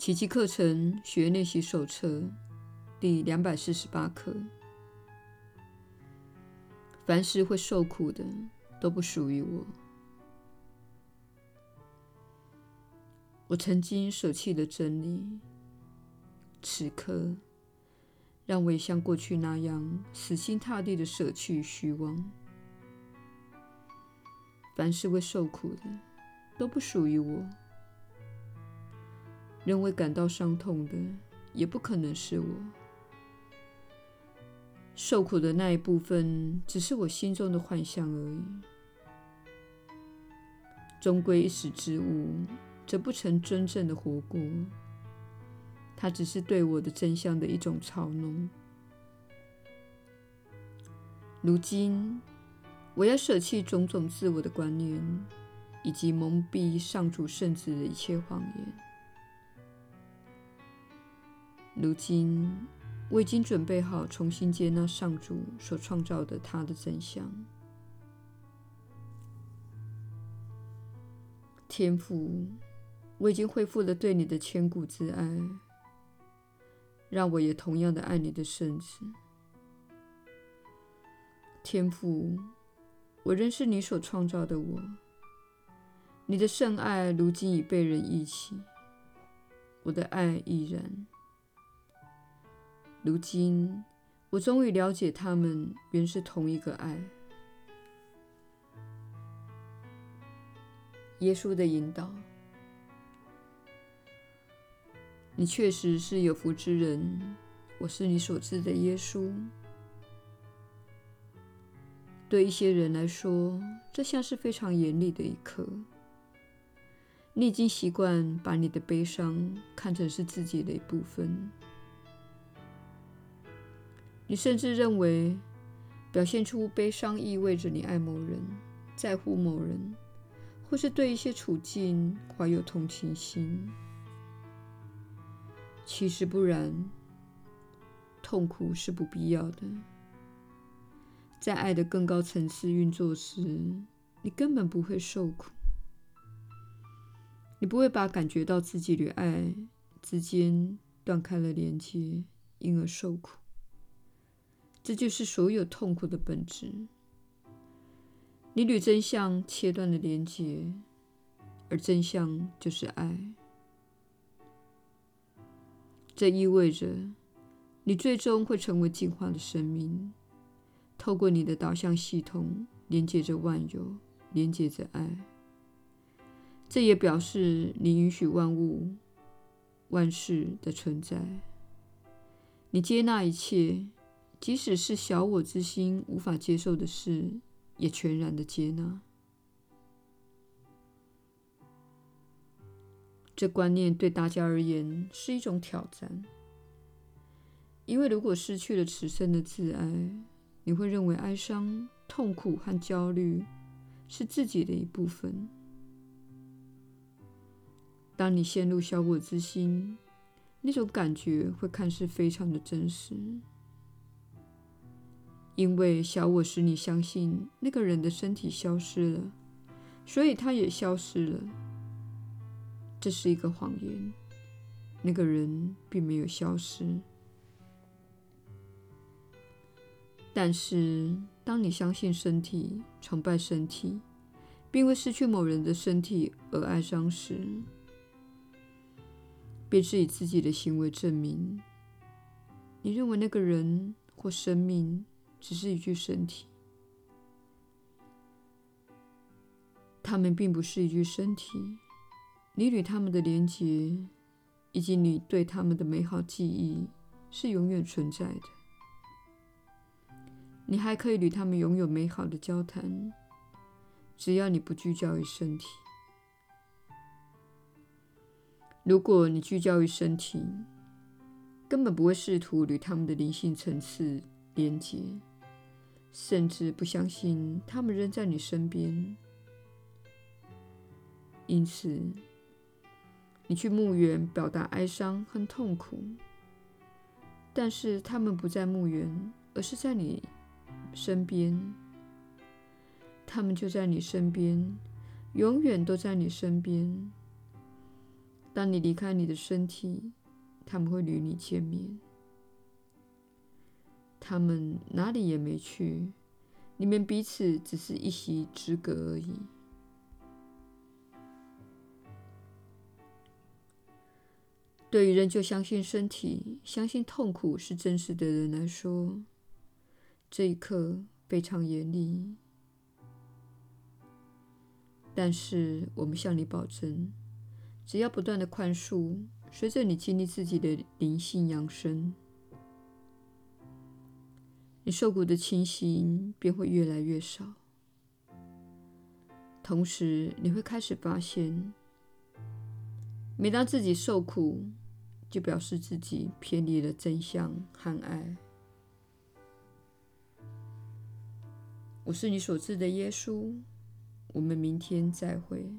奇迹课程学练习手册第两百四十八课：凡是会受苦的，都不属于我。我曾经舍弃了真理，此刻让我也像过去那样死心塌地的舍弃虚妄。凡是会受苦的，都不属于我。仍未感到伤痛的，也不可能是我。受苦的那一部分，只是我心中的幻象而已。终归一时之物。则不曾真正的活过，它只是对我的真相的一种嘲弄。如今，我要舍弃种种自我的观念，以及蒙蔽上主圣子的一切谎言。如今，我已经准备好重新接纳上主所创造的他的真相。天父。我已经恢复了对你的千古之爱，让我也同样的爱你的圣子。天父，我认识你所创造的我，你的圣爱如今已被人忆起，我的爱亦然。如今，我终于了解他们原是同一个爱。耶稣的引导。你确实是有福之人，我是你所知的耶稣。对一些人来说，这像是非常严厉的一课。你已经习惯把你的悲伤看成是自己的一部分，你甚至认为表现出悲伤意味着你爱某人、在乎某人，或是对一些处境怀有同情心。其实不然，痛苦是不必要的。在爱的更高层次运作时，你根本不会受苦。你不会把感觉到自己与爱之间断开了连接，因而受苦。这就是所有痛苦的本质。你与真相切断了连接，而真相就是爱。这意味着，你最终会成为进化的生命，透过你的导向系统连接着万有，连接着爱。这也表示你允许万物、万事的存在。你接纳一切，即使是小我之心无法接受的事，也全然的接纳。这观念对大家而言是一种挑战，因为如果失去了此生的自爱，你会认为哀伤、痛苦和焦虑是自己的一部分。当你陷入小我之心，那种感觉会看似非常的真实，因为小我使你相信那个人的身体消失了，所以他也消失了。这是一个谎言，那个人并没有消失。但是，当你相信身体、崇拜身体，并为失去某人的身体而哀伤时，便是以自己的行为证明，你认为那个人或生命只是一具身体，他们并不是一具身体。你与他们的连结，以及你对他们的美好记忆，是永远存在的。你还可以与他们拥有美好的交谈，只要你不聚焦于身体。如果你聚焦于身体，根本不会试图与他们的灵性层次连接，甚至不相信他们仍在你身边。因此，你去墓园表达哀伤和痛苦，但是他们不在墓园，而是在你身边。他们就在你身边，永远都在你身边。当你离开你的身体，他们会与你见面。他们哪里也没去，你们彼此只是一席之隔而已。对于仍旧相信身体、相信痛苦是真实的人来说，这一刻非常严厉。但是，我们向你保证，只要不断的宽恕，随着你经历自己的灵性扬升，你受苦的情形便会越来越少。同时，你会开始发现，每当自己受苦，就表示自己偏离了真相和爱。我是你所知的耶稣。我们明天再会。